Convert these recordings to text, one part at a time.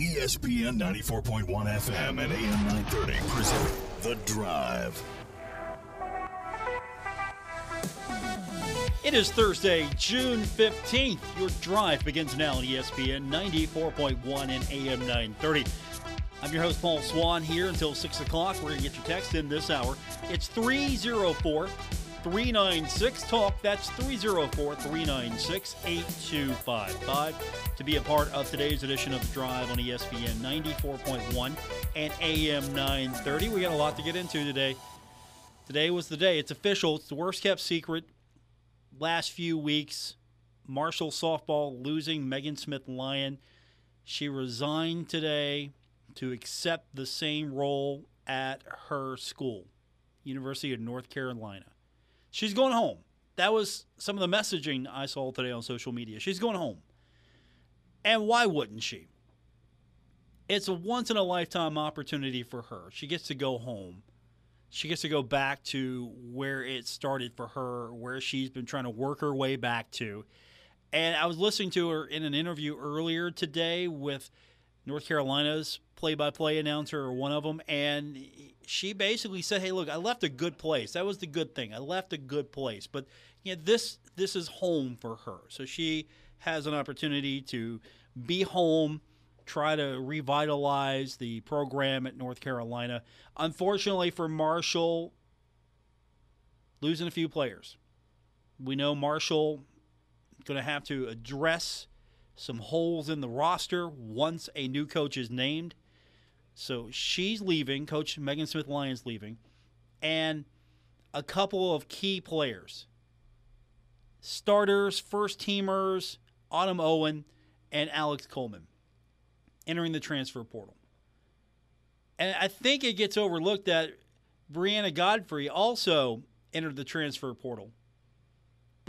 ESPN 94.1 FM and AM 930 present The Drive. It is Thursday, June 15th. Your drive begins now on ESPN 94.1 and AM 930. I'm your host, Paul Swann, here until 6 o'clock. We're going to get your text in this hour. It's 304 396 Talk. That's 304 396 8255 to be a part of today's edition of The Drive on ESPN 94.1 and AM 930. We got a lot to get into today. Today was the day. It's official. It's the worst kept secret last few weeks. Marshall softball losing Megan Smith Lyon. She resigned today to accept the same role at her school, University of North Carolina. She's going home. That was some of the messaging I saw today on social media. She's going home. And why wouldn't she? It's a once in a lifetime opportunity for her. She gets to go home. She gets to go back to where it started for her, where she's been trying to work her way back to. And I was listening to her in an interview earlier today with North Carolina's play by play announcer, or one of them, and she basically said, "Hey, look, I left a good place. That was the good thing. I left a good place, but you know, this this is home for her. So she has an opportunity to be home." Try to revitalize the program at North Carolina. Unfortunately for Marshall, losing a few players. We know Marshall going to have to address some holes in the roster once a new coach is named. So she's leaving. Coach Megan Smith Lyons leaving. And a couple of key players starters, first teamers, Autumn Owen and Alex Coleman entering the transfer portal. And I think it gets overlooked that Brianna Godfrey also entered the transfer portal.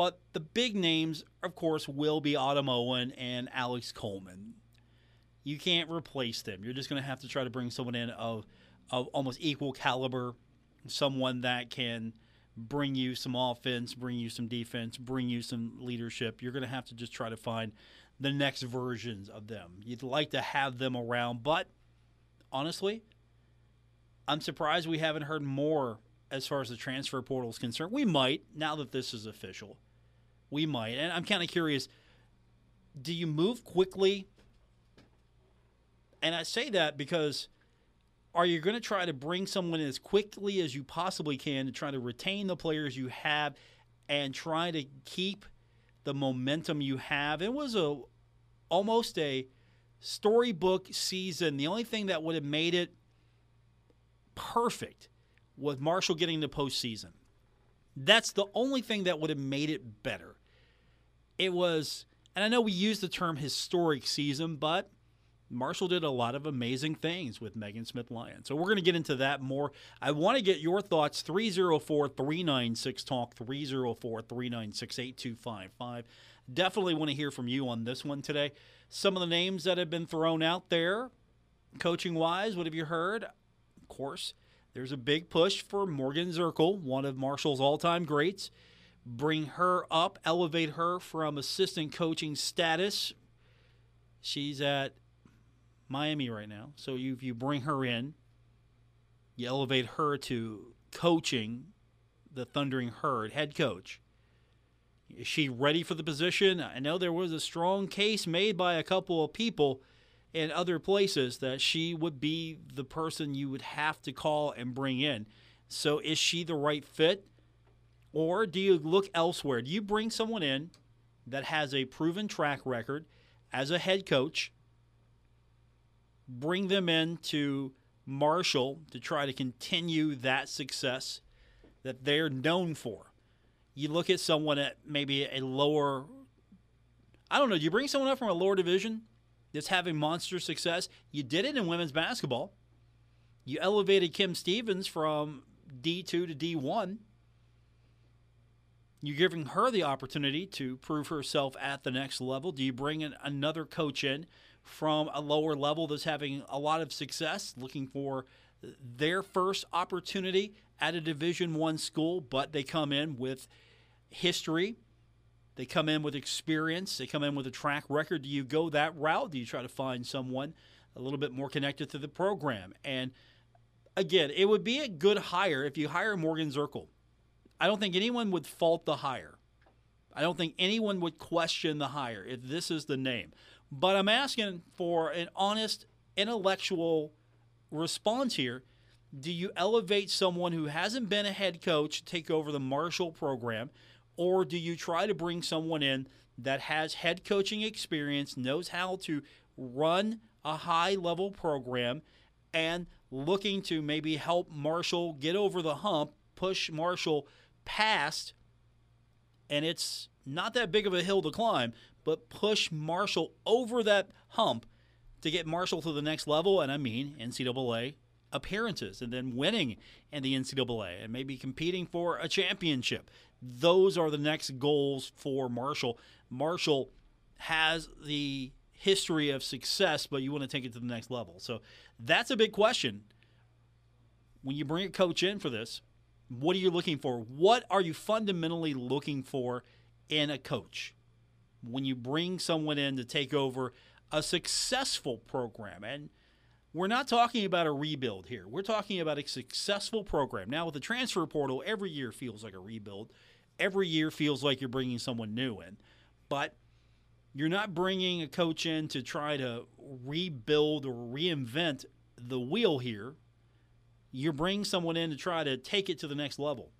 But the big names, of course, will be Autumn Owen and Alex Coleman. You can't replace them. You're just going to have to try to bring someone in of, of almost equal caliber, someone that can bring you some offense, bring you some defense, bring you some leadership. You're going to have to just try to find the next versions of them. You'd like to have them around, but honestly, I'm surprised we haven't heard more as far as the transfer portal is concerned. We might, now that this is official. We might. And I'm kind of curious do you move quickly? And I say that because are you going to try to bring someone in as quickly as you possibly can to try to retain the players you have and try to keep the momentum you have? It was a almost a storybook season. The only thing that would have made it perfect was Marshall getting the postseason. That's the only thing that would have made it better. It was, and I know we use the term historic season, but Marshall did a lot of amazing things with Megan Smith Lyon. So we're going to get into that more. I want to get your thoughts 304 396 Talk, 304 396 8255. Definitely want to hear from you on this one today. Some of the names that have been thrown out there, coaching wise, what have you heard? Of course, there's a big push for Morgan Zirkle, one of Marshall's all time greats. Bring her up, elevate her from assistant coaching status. She's at Miami right now. So you, if you bring her in, you elevate her to coaching the Thundering Herd, head coach. Is she ready for the position? I know there was a strong case made by a couple of people in other places that she would be the person you would have to call and bring in. So is she the right fit? Or do you look elsewhere? Do you bring someone in that has a proven track record as a head coach, bring them in to Marshall to try to continue that success that they're known for? You look at someone at maybe a lower, I don't know, do you bring someone up from a lower division that's having monster success. You did it in women's basketball. You elevated Kim Stevens from D2 to D1. You're giving her the opportunity to prove herself at the next level. Do you bring in another coach in from a lower level that's having a lot of success, looking for their first opportunity at a Division One school, but they come in with history They come in with experience, they come in with a track record. Do you go that route? Do you try to find someone a little bit more connected to the program? And again, it would be a good hire if you hire Morgan Zirkle. I don't think anyone would fault the hire. I don't think anyone would question the hire if this is the name. But I'm asking for an honest, intellectual response here. Do you elevate someone who hasn't been a head coach to take over the Marshall program, or do you try to bring someone in that has head coaching experience, knows how to run a high level program, and looking to maybe help Marshall get over the hump, push Marshall past, and it's not that big of a hill to climb, but push Marshall over that hump to get Marshall to the next level. And I mean NCAA appearances and then winning in the NCAA and maybe competing for a championship. Those are the next goals for Marshall. Marshall has the history of success, but you want to take it to the next level. So that's a big question. When you bring a coach in for this, what are you looking for? What are you fundamentally looking for in a coach? When you bring someone in to take over a successful program, and we're not talking about a rebuild here. We're talking about a successful program. Now, with the transfer portal, every year feels like a rebuild. Every year feels like you're bringing someone new in. But you're not bringing a coach in to try to rebuild or reinvent the wheel here. You're bringing someone in to try to take it to the next level.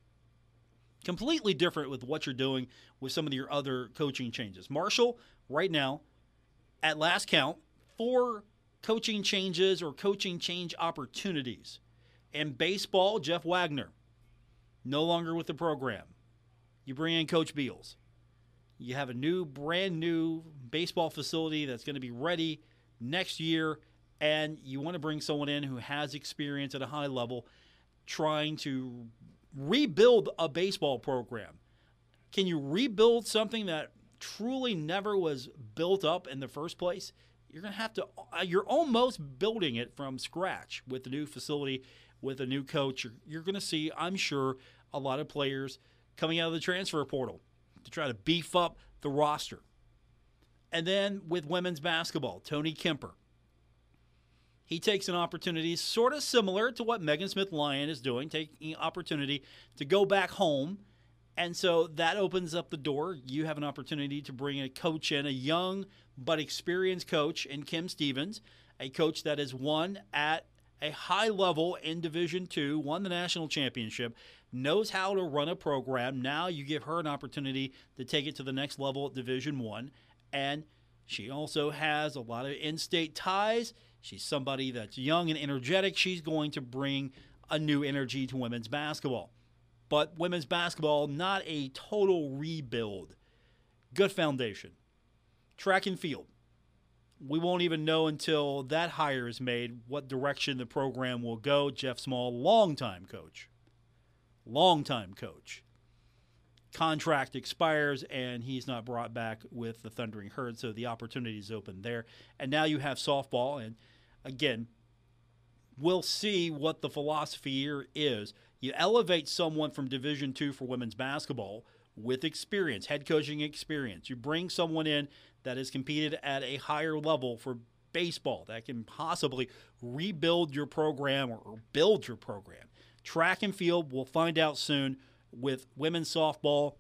Completely different with what you're doing with some of your other coaching changes. Marshall, right now, at last count, four coaching changes or coaching change opportunities. And baseball, Jeff Wagner, no longer with the program. You bring in Coach Beals. You have a new, brand new baseball facility that's going to be ready next year, and you want to bring someone in who has experience at a high level trying to rebuild a baseball program. Can you rebuild something that truly never was built up in the first place? You're going to have to, uh, you're almost building it from scratch with the new facility, with a new coach. You're, you're going to see, I'm sure, a lot of players coming out of the transfer portal to try to beef up the roster. And then with women's basketball, Tony Kemper. He takes an opportunity sort of similar to what Megan Smith Lyon is doing, taking opportunity to go back home. And so that opens up the door. You have an opportunity to bring a coach in, a young but experienced coach in Kim Stevens, a coach that has won at a high level in Division Two, won the national championship, knows how to run a program. Now you give her an opportunity to take it to the next level at Division One, and she also has a lot of in-state ties. She's somebody that's young and energetic. She's going to bring a new energy to women's basketball. But women's basketball, not a total rebuild. Good foundation. Track and field. We won't even know until that hire is made what direction the program will go. Jeff Small, longtime coach, longtime coach. Contract expires and he's not brought back with the Thundering Herd, so the opportunity is open there. And now you have softball, and again, we'll see what the philosophy here is. You elevate someone from Division two for women's basketball with experience, head coaching experience. You bring someone in that has competed at a higher level for baseball that can possibly rebuild your program or build your program. Track and field, we'll find out soon with women's softball.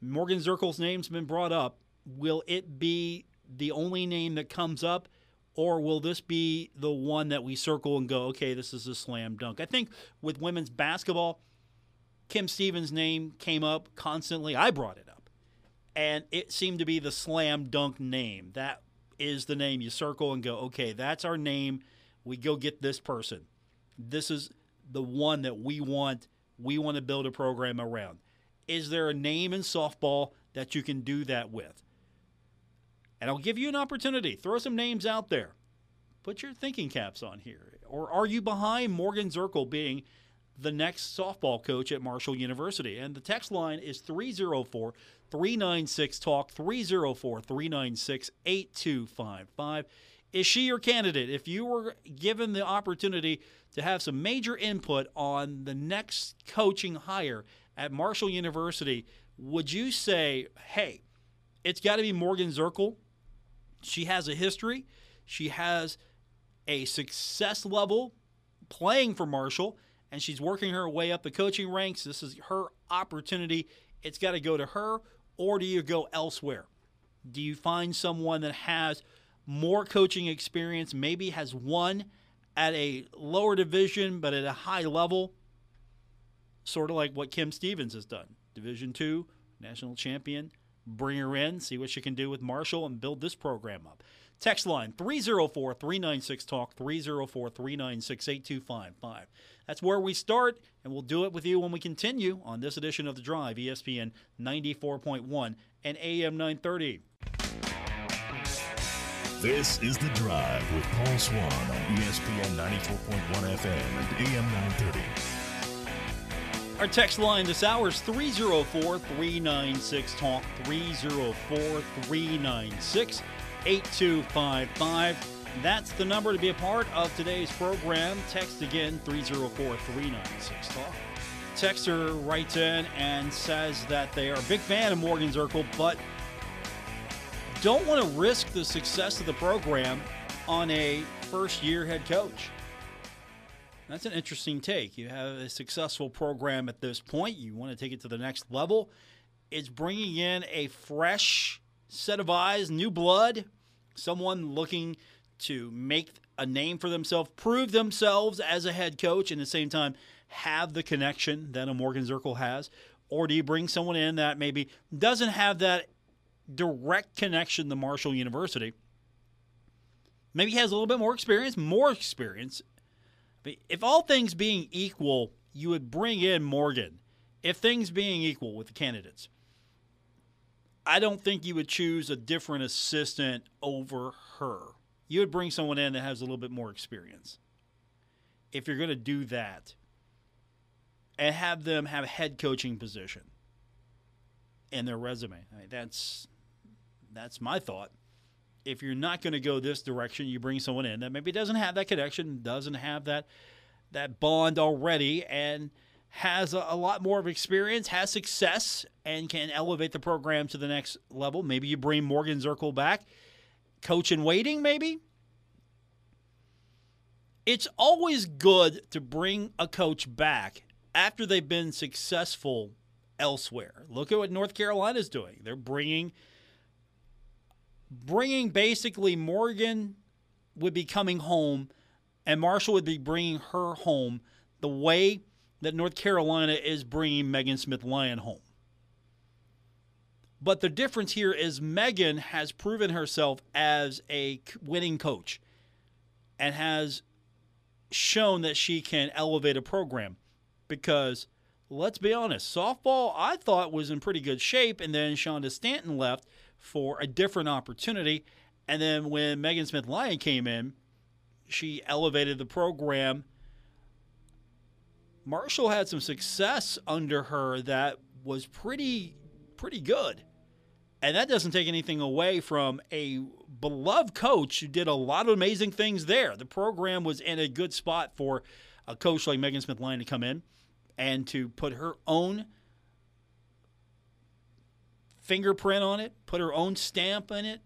Morgan Zirkle's name's been brought up. Will it be the only name that comes up, or will this be the one that we circle and go, okay, this is a slam dunk? I think with women's basketball, Kim Stevens' name came up constantly. I brought it up, and it seemed to be the slam dunk name. That is the name you circle and go, okay, that's our name. We go get this person. This is the one that we want we want to build a program around. Is there a name in softball that you can do that with? And I'll give you an opportunity. Throw some names out there. Put your thinking caps on here. Or are you behind Morgan Zirkle being the next softball coach at Marshall University? And the text line is 304 396 Talk, 304 396 8255. Is she your candidate? If you were given the opportunity to have some major input on the next coaching hire at Marshall University, would you say, hey, it's got to be Morgan Zirkle? She has a history, she has a success level playing for Marshall, and she's working her way up the coaching ranks. This is her opportunity. It's got to go to her, or do you go elsewhere? Do you find someone that has more coaching experience, maybe has won at a lower division but at a high level, sort of like what Kim Stevens has done? Division two, national champion. Bring her in, see what she can do with Marshall, and build this program up. Text line 304 396 Talk, 304 396 8255. That's where we start, and we'll do it with you when we continue on this edition of The Drive, ESPN 94.1 and AM 930. This is The Drive with Paul Swann on ESPN 94.1 FM and AM 930. Our text line this hour is 304 396 Talk, 304 396 8255. That's the number to be a part of today's program. Text again 304 396 Talk. Texter writes in and says that they are a big fan of Morgan Zirkle, but don't want to risk the success of the program on a first year head coach. That's an interesting take. You have a successful program at this point, you want to take it to the next level. It's bringing in a fresh set of eyes, new blood, someone looking to make a name for themselves, prove themselves as a head coach, and at the same time have the connection that a Morgan Zirkle has? Or do you bring someone in that maybe doesn't have that direct connection to Marshall University. Maybe has a little bit more experience, more experience. If all things being equal, you would bring in Morgan. If things being equal with the candidates, I don't think you would choose a different assistant over her. You would bring someone in that has a little bit more experience. If you're going to do that and have them have a head coaching position in their resume, I mean, that's that's my thought. If you're not going to go this direction, you bring someone in that maybe doesn't have that connection, doesn't have that that bond already, and has a, a, lot more of experience, has success, and can elevate the program to the next level. Maybe you bring Morgan Zirkle back, coach in waiting, maybe. It's always good to bring a coach back after they've been successful elsewhere. Look at what North Carolina's doing. They're bringing bringing basically Morgan would be coming home and Marshall would be bringing her home the way that North Carolina is bringing Megan Smith Lyon home. But the difference here is Megan has proven herself as a winning coach and has shown that she can elevate a program because let's be honest, softball I thought was in pretty good shape and then Shonda Stanton left for a different opportunity. And then when Megan Smith Lyon came in, she elevated the program. Marshall had some success under her that was pretty pretty good. And that doesn't take anything away from a beloved coach who did a lot of amazing things there. The program was in a good spot for a coach like Megan Smith Lyon to come in and to put her own fingerprint on it, put her own stamp in it,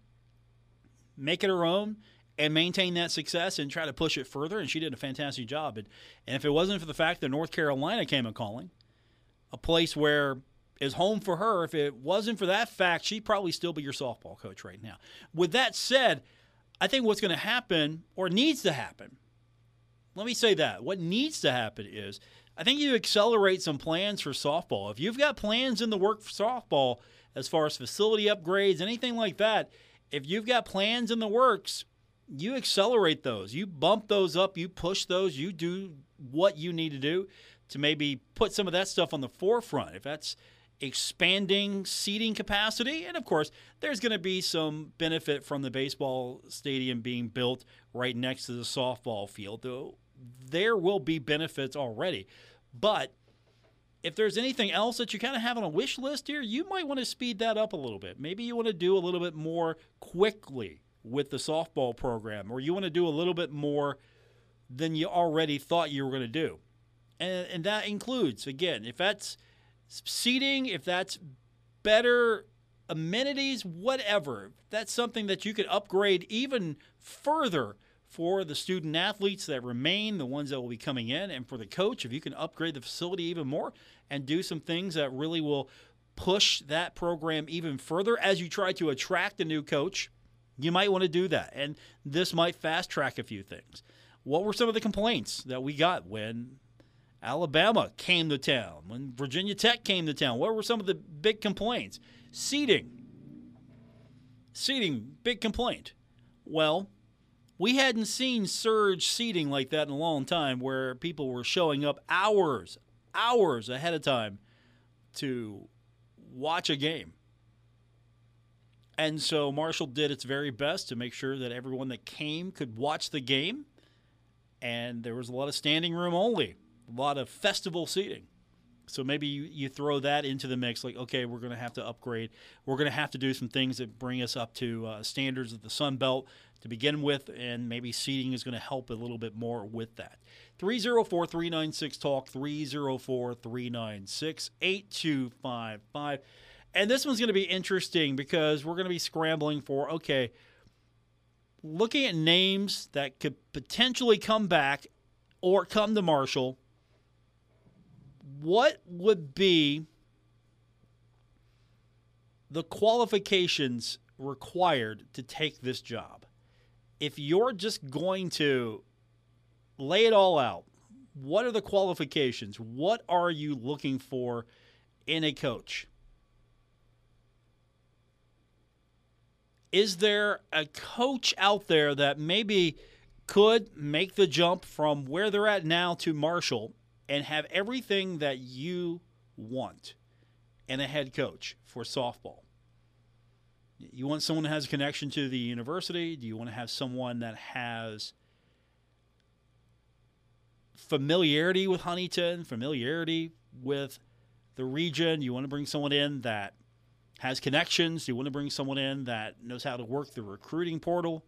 make it her own, and maintain that success and try to push it further. And she did a fantastic job. And, and if it wasn't for the fact that North Carolina came a calling, a place where is home for her, if it wasn't for that fact, she'd probably still be your softball coach right now. With that said, I think what's going to happen or needs to happen, let me say that. What needs to happen is I think you accelerate some plans for softball. If you've got plans in the work for softball, as far as facility upgrades, anything like that, if you've got plans in the works, you accelerate those. You bump those up, you push those, you do what you need to do to maybe put some of that stuff on the forefront. If that's expanding seating capacity, and of course, there's going to be some benefit from the baseball stadium being built right next to the softball field, though there will be benefits already. But if there's anything else that you kind of have on a wish list here, you might want to speed that up a little bit. Maybe you want to do a little bit more quickly with the softball program, or you want to do a little bit more than you already thought you were going to do. And, and that includes, again, if that's seating, if that's better amenities, whatever. That's something that you could upgrade even further for the student athletes that remain, the ones that will be coming in, and for the coach, if you can upgrade the facility even more and do some things that really will push that program even further as you try to attract a new coach, you might want to do that. And this might fast track a few things. What were some of the complaints that we got when Alabama came to town, when Virginia Tech came to town? What were some of the big complaints? Seating. Seating, big complaint. Well, we hadn't seen surge seating like that in a long time where people were showing up hours, hours ahead of time to watch a game. And so Marshall did its very best to make sure that everyone that came could watch the game. And there was a lot of standing room only, a lot of festival seating. So maybe you, you throw that into the mix like, okay, we're going to have to upgrade. We're going to have to do some things that bring us up to uh, standards of the Sun Belt to begin with, and maybe seating is going to help a little bit more with that. 304 396 Talk, 304 396 8255. And this one's going to be interesting because we're going to be scrambling for, okay, looking at names that could potentially come back or come to Marshall, what would be the qualifications required to take this job? If you're just going to lay it all out, what are the qualifications? What are you looking for in a coach? Is there a coach out there that maybe could make the jump from where they're at now to Marshall and have everything that you want in a head coach for softball? You want someone that has a connection to the university? Do you want to have someone that has familiarity with Huntington, familiarity with the region? You want to bring someone in that has connections? You want to bring someone in that knows how to work the recruiting portal,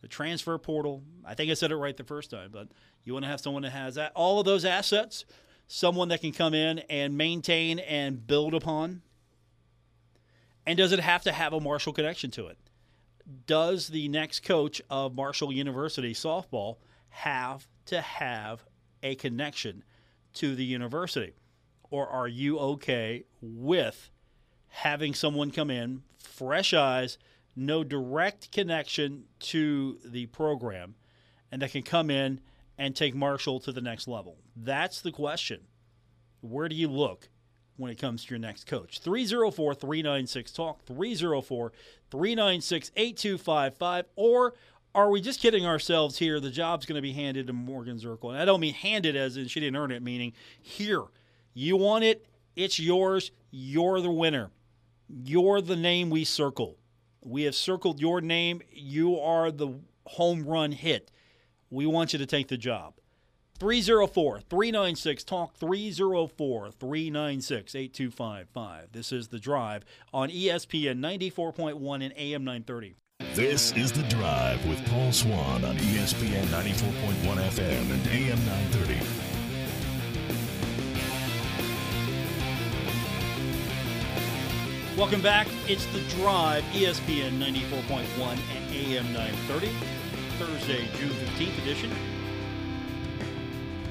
the transfer portal? I think I said it right the first time, but you want to have someone that has that, all of those assets, someone that can come in and maintain and build upon and does it have to have a Marshall connection to it? Does the next coach of Marshall University softball have to have a connection to the university? Or are you okay with having someone come in, fresh eyes, no direct connection to the program, and that can come in and take Marshall to the next level? That's the question. Where do you look? When it comes to your next coach. 304 396 Talk, 304 396 8255. Or are we just kidding ourselves here? The job's going to be handed to Morgan Zirkle. And I don't mean handed as in she didn't earn it, meaning here. You want it, it's yours, you're the winner. You're the name we circle. We have circled your name. You are the home run hit. We want you to take the job. 304 396 Talk 304 396 8255. This is The Drive on ESPN 94.1 and AM 930. This is The Drive with Paul Swann on ESPN 94.1 FM and AM 930. Welcome back. It's The Drive, ESPN 94.1 and AM 930. Thursday, June 15th edition.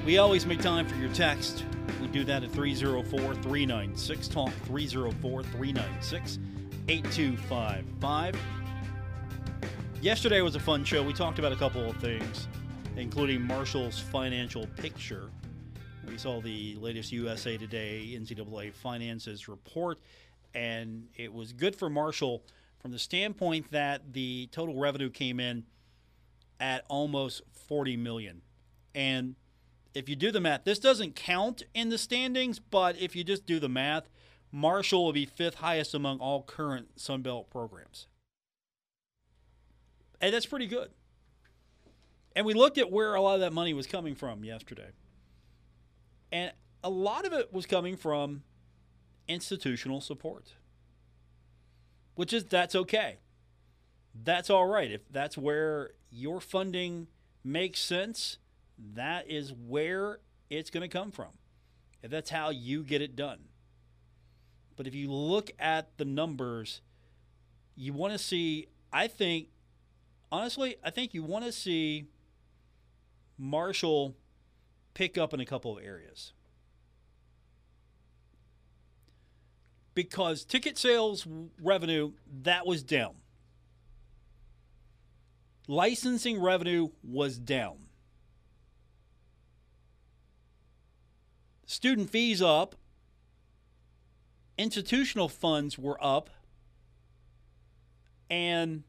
We always make time for your text. We do that at 304 396 Talk 304 396 8255. Yesterday was a fun show. We talked about a couple of things, including Marshall's financial picture. We saw the latest USA Today NCAA finances report, and it was good for Marshall from the standpoint that the total revenue came in at almost 40 million. And if you do the math, this doesn't count in the standings, but if you just do the math, Marshall will be fifth highest among all current Sunbelt programs. And that's pretty good. And we looked at where a lot of that money was coming from yesterday. And a lot of it was coming from institutional support. Which is that's okay. That's all right. If that's where your funding makes sense, that is where it's going to come from. If that's how you get it done. But if you look at the numbers, you want to see, I think, honestly, I think you want to see Marshall pick up in a couple of areas. Because ticket sales revenue, that was down. Licensing revenue was down. Student fees up. Institutional funds were up. And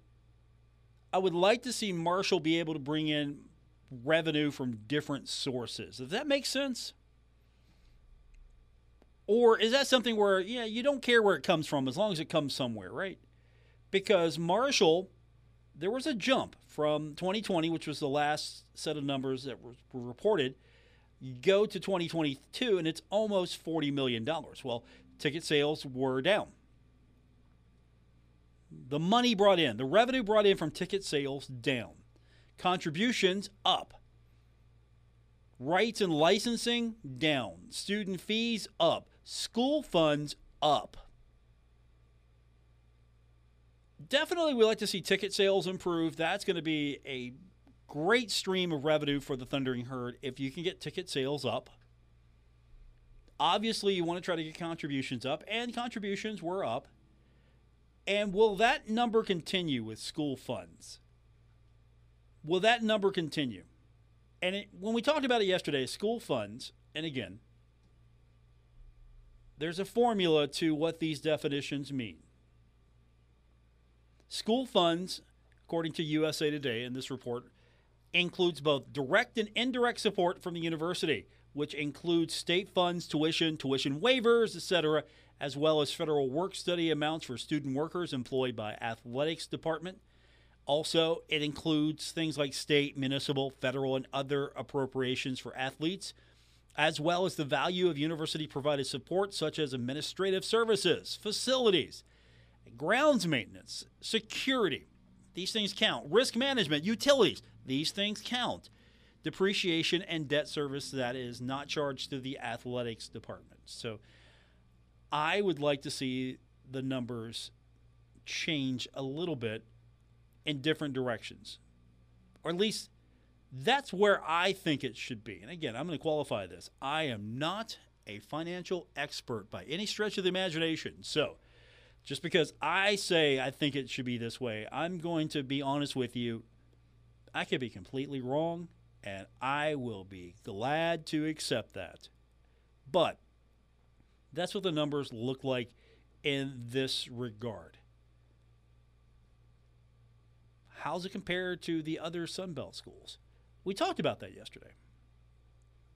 I would like to see Marshall be able to bring in revenue from different sources. Does that make sense? Or is that something where, yeah, you don't care where it comes from as long as it comes somewhere, right? Because Marshall, there was a jump from 2020, which was the last set of numbers that were, reported, go to 2022 and it's almost $40 million. Well, ticket sales were down. The money brought in, the revenue brought in from ticket sales down. Contributions up. Rights and licensing down. Student fees up. School funds up. Definitely, we like to see ticket sales improve. That's going to be a great stream of revenue for the Thundering Herd if you can get ticket sales up. Obviously, you want to try to get contributions up, and contributions were up. And will that number continue with school funds? Will that number continue? And it, when we talked about it yesterday, school funds, and again, there's a formula to what these definitions mean. School funds, according to USA Today in this report, includes both direct and indirect support from the university, which includes state funds, tuition, tuition waivers, etc., as well as federal work study amounts for student workers employed by athletics department. Also, it includes things like state, municipal, federal, and other appropriations for athletes, as well as the value of university provided support such as administrative services, facilities, grounds maintenance, security. These things count. Risk management, utilities. These things count. Depreciation and debt service that is not charged to the athletics department. So I would like to see the numbers change a little bit in different directions. Or at least that's where I think it should be. And again, I'm going to qualify this. I am not a financial expert by any stretch of the imagination. So, just because I say I think it should be this way, I'm going to be honest with you. I could be completely wrong, and I will be glad to accept that. But that's what the numbers look like in this regard. How's it compared to the other Sunbelt schools? We talked about that yesterday.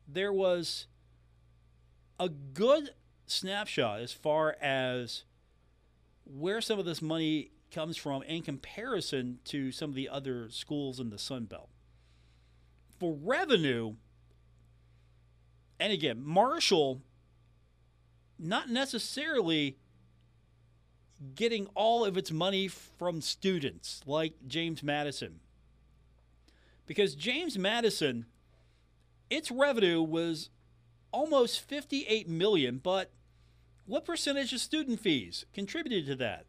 There was a good snapshot as far as where some of this money comes from in comparison to some of the other schools in the Sun Belt. For revenue, and again, Marshall not necessarily getting all of its money from students like James Madison. Because James Madison, its revenue was almost 58 million, but what percentage of student fees contributed to that?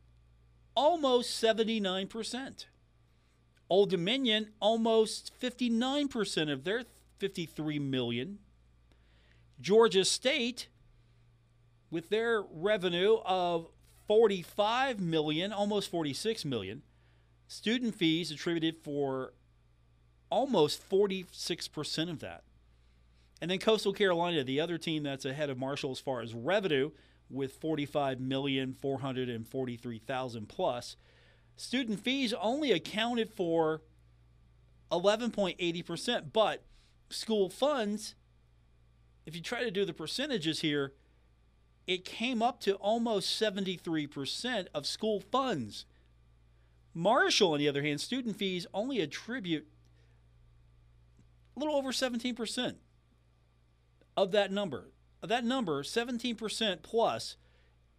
Almost 79%. Old Dominion, almost 59% of their 53 million. Georgia State, with their revenue of 45 million, almost 46 million, student fees attributed for almost 46% of that. And then Coastal Carolina, the other team that's ahead of Marshall as far as revenue, with 45,443,000 plus. Student fees only accounted for 11.80%, but school funds, if you try to do the percentages here, it came up to almost 73% of school funds. Marshall, on the other hand, student fees only attribute a little over 17% of that number that number, 17% plus,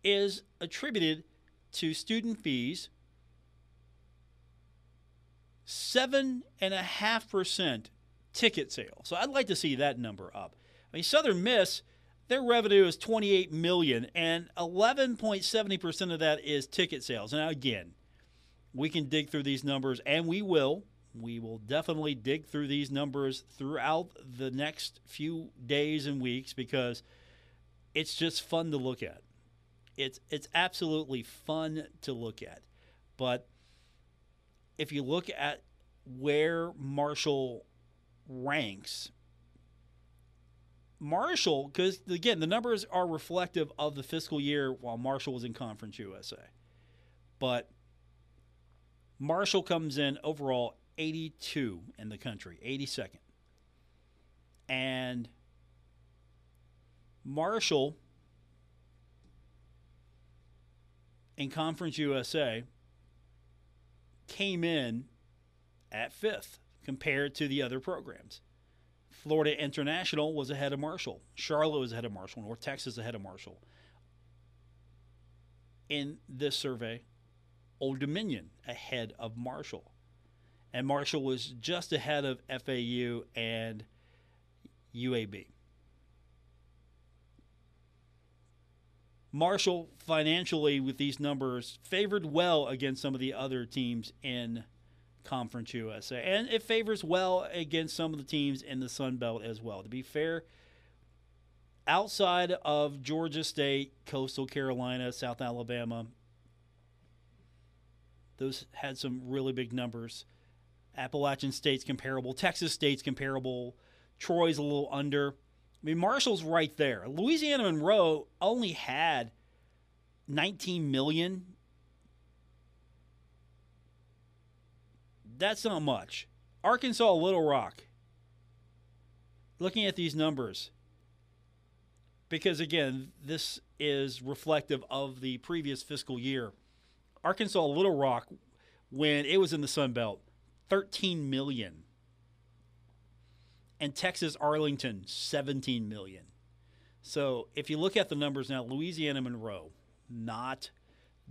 is attributed to student fees. 7.5% ticket sales. So I'd like to see that number up. I mean, Southern Miss, their revenue is 28 million and 11.70% of that is ticket sales. Now, again, we can dig through these numbers and we will. We will definitely dig through these numbers throughout the next few days and weeks because it's just fun to look at. It's it's absolutely fun to look at. But if you look at where Marshall ranks Marshall, because again, the numbers are reflective of the fiscal year while Marshall was in Conference USA. But Marshall comes in overall 82 in the country, 82nd. And Marshall in Conference USA came in at fifth compared to the other programs. Florida International was ahead of Marshall. Charlotte was ahead of Marshall. North Texas ahead of Marshall. In this survey, Old Dominion ahead of Marshall. And Marshall was just ahead of FAU and UAB. Marshall financially with these numbers favored well against some of the other teams in Conference USA. And it favors well against some of the teams in the Sun Belt as well. To be fair, outside of Georgia State, Coastal Carolina, South Alabama, those had some really big numbers. Appalachian State's comparable, Texas State's comparable, Troy's a little under. I mean, Marshall's right there. Louisiana Monroe only had 19 million that's not much. Arkansas, Little Rock. Looking at these numbers, because again, this is reflective of the previous fiscal year. Arkansas, Little Rock, when it was in the Sun Belt, 13 million. And Texas, Arlington, 17 million. So if you look at the numbers now, Louisiana Monroe, not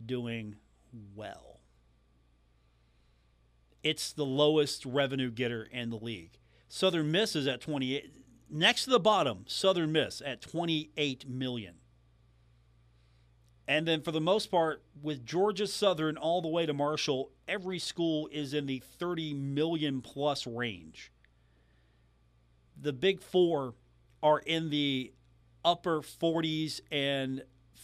doing well it's the lowest revenue getter in the league. Southern Miss is at 28 next to the bottom, Southern Miss at 28 million. And then for the most part with Georgia Southern all the way to Marshall, every school is in the 30 million plus range. The big 4 are in the upper 40s and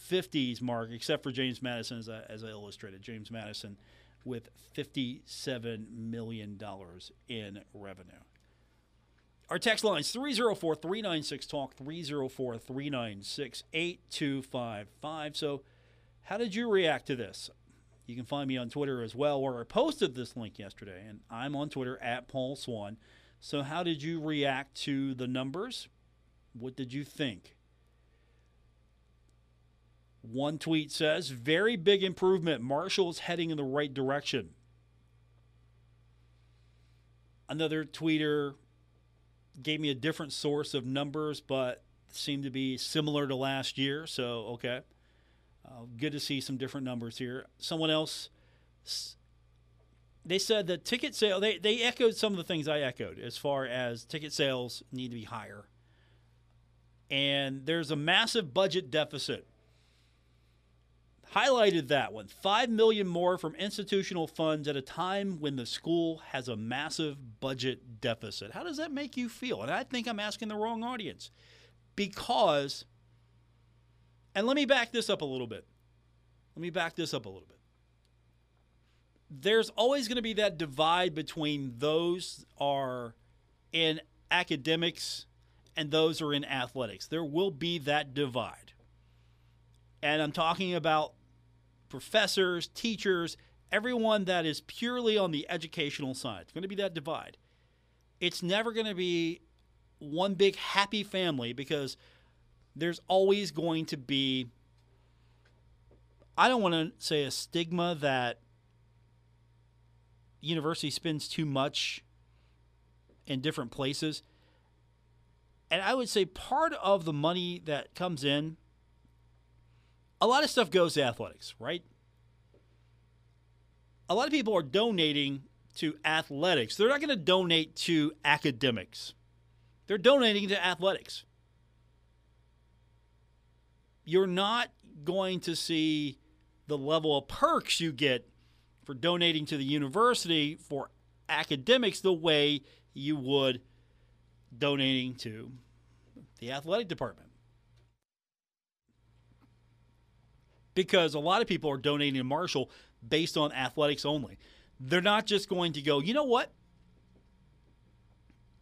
50s mark except for James Madison as I, as I illustrated. James Madison with $57 million in revenue. Our text lines 304 396 Talk, 304 396 8255. So, how did you react to this? You can find me on Twitter as well, where I posted this link yesterday, and I'm on Twitter at Paul Swann. So, how did you react to the numbers? What did you think? One tweet says, very big improvement. Marshall's heading in the right direction. Another tweeter gave me a different source of numbers, but seemed to be similar to last year. So, okay. Uh, good to see some different numbers here. Someone else, they said the ticket sale, they, they echoed some of the things I echoed as far as ticket sales need to be higher. And there's a massive budget deficit highlighted that one. 5 million more from institutional funds at a time when the school has a massive budget deficit. How does that make you feel? And I think I'm asking the wrong audience. Because and let me back this up a little bit. Let me back this up a little bit. There's always going to be that divide between those are in academics and those are in athletics. There will be that divide. And I'm talking about professors, teachers, everyone that is purely on the educational side. It's going to be that divide. It's never going to be one big happy family because there's always going to be, I don't want to say a stigma that university spends too much in different places. And I would say part of the money that comes in a lot of stuff goes to athletics, right? A lot of people are donating to athletics. They're not going to donate to academics. They're donating to athletics. You're not going to see the level of perks you get for donating to the university for academics the way you would donating to the athletic department. Because a lot of people are donating to Marshall based on athletics only. They're not just going to go, you know what?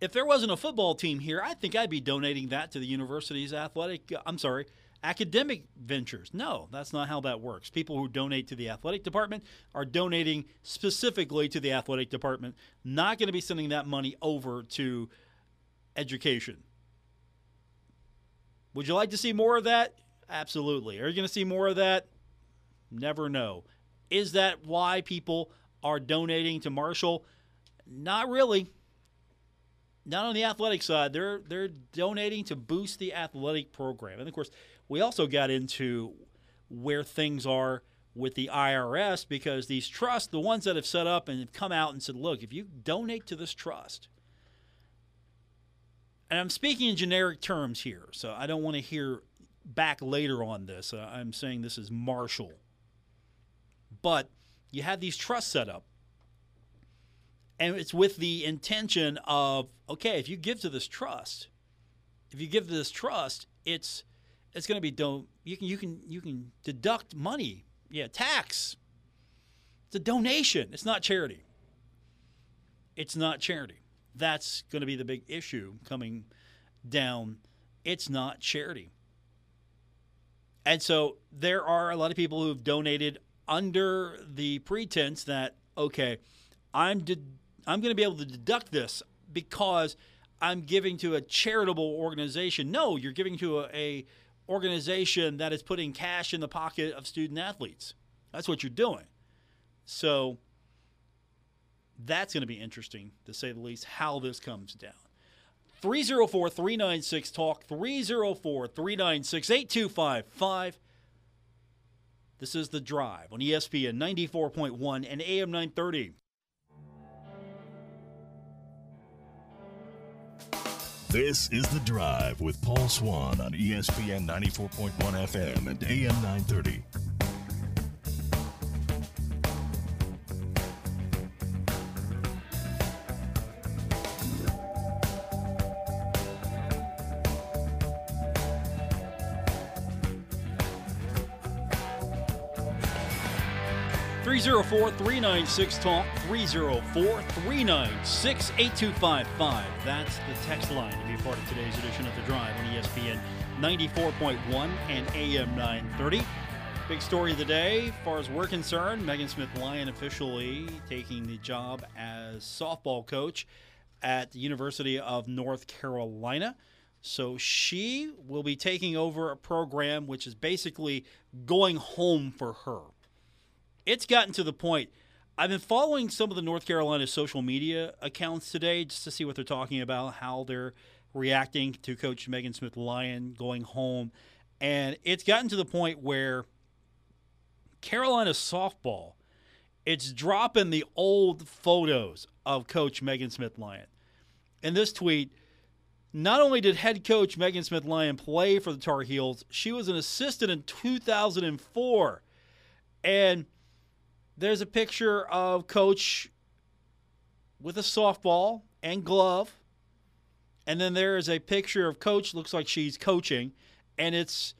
If there wasn't a football team here, I think I'd be donating that to the university's athletic, I'm sorry, academic ventures. No, that's not how that works. People who donate to the athletic department are donating specifically to the athletic department, not going to be sending that money over to education. Would you like to see more of that? Absolutely. Are you going to see more of that? Never know. Is that why people are donating to Marshall? Not really. Not on the athletic side. They're they're donating to boost the athletic program. And of course, we also got into where things are with the IRS because these trusts, the ones that have set up and have come out and said, look, if you donate to this trust, and I'm speaking in generic terms here, so I don't want to hear back later on this. Uh, I'm saying this is Marshall. But you have these trusts set up, and it's with the intention of okay, if you give to this trust, if you give to this trust, it's it's going to be don't you can you can you can deduct money, yeah, tax. It's a donation. It's not charity. It's not charity. That's going to be the big issue coming down. It's not charity. And so there are a lot of people who've donated under the pretense that okay, I'm de- I'm going to be able to deduct this because I'm giving to a charitable organization. No, you're giving to a, a organization that is putting cash in the pocket of student athletes. That's what you're doing. So that's going to be interesting, to say the least, how this comes down. 304 396 Talk, 304 396 8255. This is The Drive on ESPN 94.1 and AM 930. This is The Drive with Paul Swann on ESPN 94.1 FM and AM 930. 304 396 Talk, 304 396 8255. That's the text line to be a part of today's edition of The Drive on ESPN 94.1 and AM 930. Big story of the day, as far as we're concerned, Megan Smith Lyon officially taking the job as softball coach at the University of North Carolina. So she will be taking over a program which is basically going home for her it's gotten to the point. I've been following some of the North Carolina social media accounts today just to see what they're talking about, how they're reacting to Coach Megan Smith Lyon going home. And it's gotten to the point where Carolina softball, it's dropping the old photos of Coach Megan Smith Lyon. In this tweet, not only did head coach Megan Smith Lyon play for the Tar Heels, she was an assistant in 2004. And there's a picture of Coach with a softball and glove. And then there is a picture of Coach, looks like she's coaching. And it's,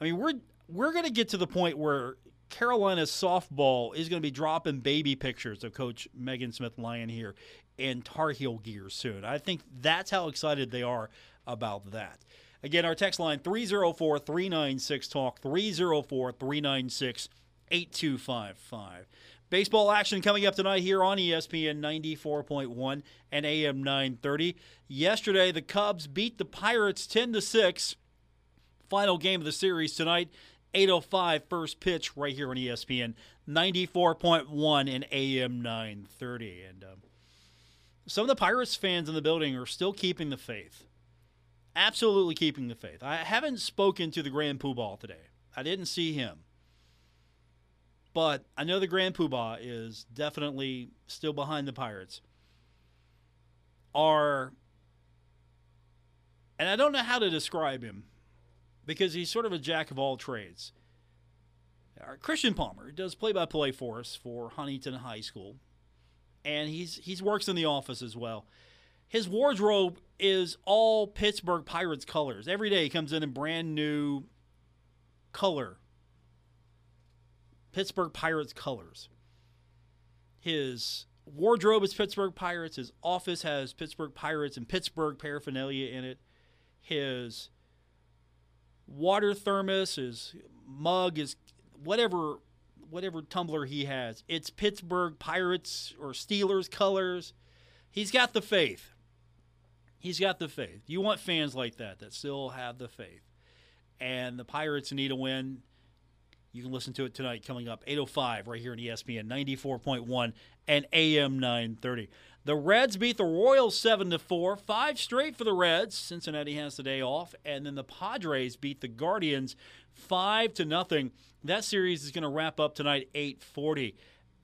I mean, we're, we're going to get to the point where Carolina's softball is going to be dropping baby pictures of Coach Megan Smith Lyon here in Tar Heel gear soon. I think that's how excited they are about that. Again, our text line 304 396 Talk, 304 396 8255. Baseball action coming up tonight here on ESPN 94.1 and AM 930. Yesterday, the Cubs beat the Pirates 10 to 6. Final game of the series tonight, 8:05 first pitch right here on ESPN 94.1 and AM 930. And um, some of the Pirates fans in the building are still keeping the faith. Absolutely keeping the faith. I haven't spoken to the Grand Poobah today. I didn't see him. But I know the Grand Poobah is definitely still behind the Pirates. Are, and I don't know how to describe him. because he's sort of a jack of all trades. Our Christian Palmer does play-by-play for us for Huntington High School, and he's he's works in the office as well. His wardrobe is all Pittsburgh Pirates colors. Every day he comes in in brand new color. Pittsburgh Pirates colors. His wardrobe is Pittsburgh Pirates. His office has Pittsburgh Pirates and Pittsburgh paraphernalia in it. His water thermos, his mug, his whatever whatever tumbler he has, it's Pittsburgh Pirates or Steelers colors. He's got the faith. He's got the faith. You want fans like that that still have the faith. And the Pirates need a win. You can listen to it tonight coming up 805 right here on ESPN 94.1 and AM 930. The Reds beat the Royals 7 to 4, five straight for the Reds. Cincinnati has the day off, and then the Padres beat the Guardians 5 to nothing. That series is going to wrap up tonight 8:40.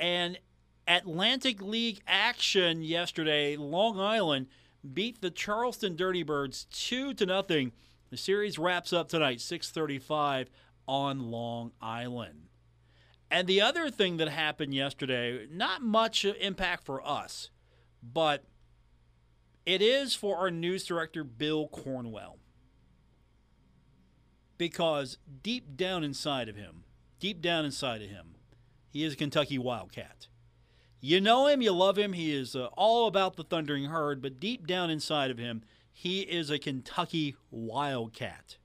And Atlantic League action yesterday, Long Island beat the Charleston Dirty Birds 2 to nothing. The series wraps up tonight 6:35 on Long Island. And the other thing that happened yesterday, not much impact for us, but it is for our news director, Bill Cornwell. Because deep down inside of him, deep down inside of him, he is a Kentucky Wildcat. You know him, you love him, he is uh, all about the Thundering Herd, but deep down inside of him, he is a Kentucky Wildcat.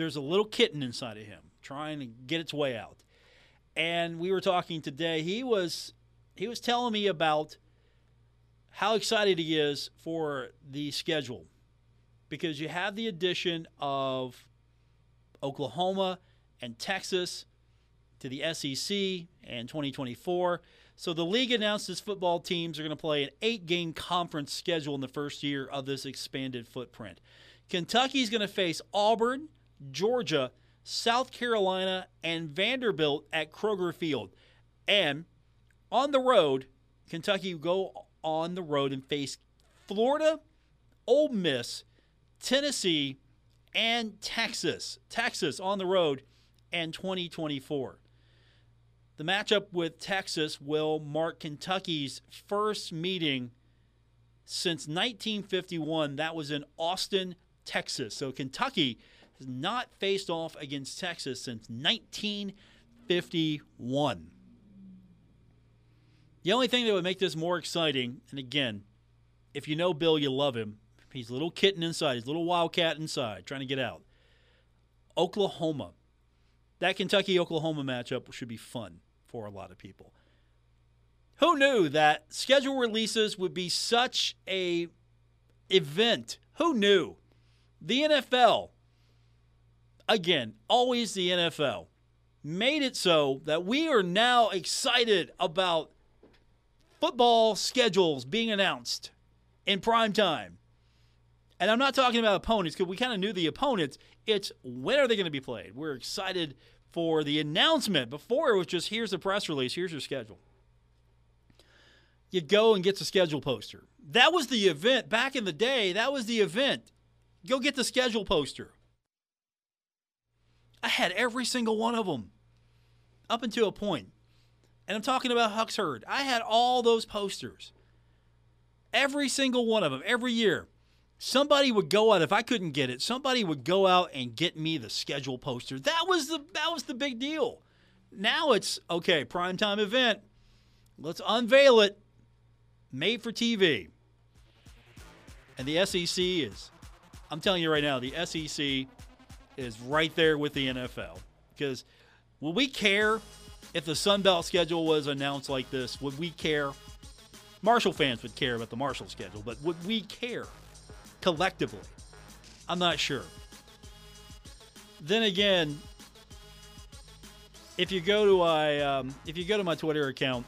There's a little kitten inside of him trying to get its way out. And we were talking today, he was he was telling me about how excited he is for the schedule because you have the addition of Oklahoma and Texas to the SEC in 2024. So the league announced its football teams are going to play an eight game conference schedule in the first year of this expanded footprint. Kentucky's going to face Auburn, Georgia, South Carolina, and Vanderbilt at Kroger Field. And on the road, Kentucky will go on the road and face Florida, Ole Miss, Tennessee, and Texas. Texas on the road and 2024. The matchup with Texas will mark Kentucky's first meeting since 1951. That was in Austin, Texas. So Kentucky has not faced off against Texas since 1951. The only thing that would make this more exciting, and again, if you know Bill, you love him. He's a little kitten inside, he's a little wildcat inside, trying to get out. Oklahoma. That Kentucky Oklahoma matchup should be fun for a lot of people. Who knew that schedule releases would be such a event? Who knew? The NFL, again, always the NFL, made it so that we are now excited about football schedules being announced in prime time. And I'm not talking about opponents because we kind of knew the opponents. It's when are they going to be played? We're excited for the announcement. Before it was just here's the press release, here's your schedule. You go and get the schedule poster. That was the event back in the day. That was the event. Go get the schedule poster. I had every single one of them up until a point. And I'm talking about Huck's Herd. I had all those posters. Every single one of them, every year. Somebody would go out if I couldn't get it. Somebody would go out and get me the schedule poster. That was the that was the big deal. Now it's okay, primetime event. Let's unveil it. Made for TV. And the SEC is I'm telling you right now, the SEC is right there with the NFL. Because would we care if the Sun Belt schedule was announced like this, would we care? Marshall fans would care about the Marshall schedule, but would we care collectively? I'm not sure. Then again, if you go to my um, if you go to my Twitter account,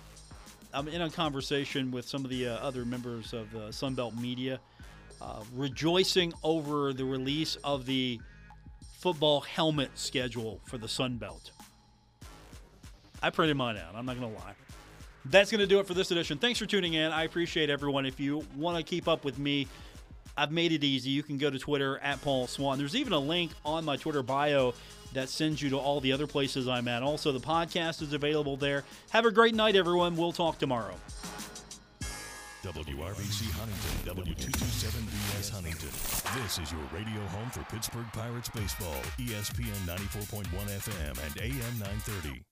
I'm in a conversation with some of the uh, other members of uh, Sunbelt Media, uh, rejoicing over the release of the football helmet schedule for the Sun Belt. I printed mine out. I'm not going to lie. That's going to do it for this edition. Thanks for tuning in. I appreciate everyone. If you want to keep up with me, I've made it easy. You can go to Twitter at Paul Swann. There's even a link on my Twitter bio that sends you to all the other places I'm at. Also, the podcast is available there. Have a great night, everyone. We'll talk tomorrow. WRVC Huntington, W227BS Huntington. This is your radio home for Pittsburgh Pirates baseball, ESPN 94.1 FM and AM 930.